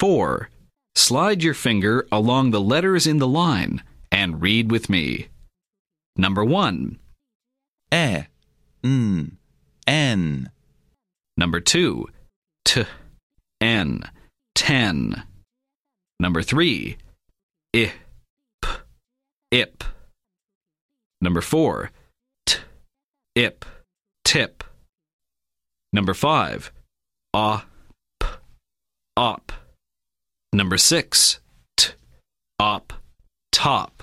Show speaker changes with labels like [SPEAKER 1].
[SPEAKER 1] Four. Slide your finger along the letters in the line and read with me. Number one.
[SPEAKER 2] E, N, N.
[SPEAKER 1] Number two. T, N, ten. Number three. I, P, ip. Number four. T, ip, tip. Number five. Ah, p, op. Number six. T, op, top.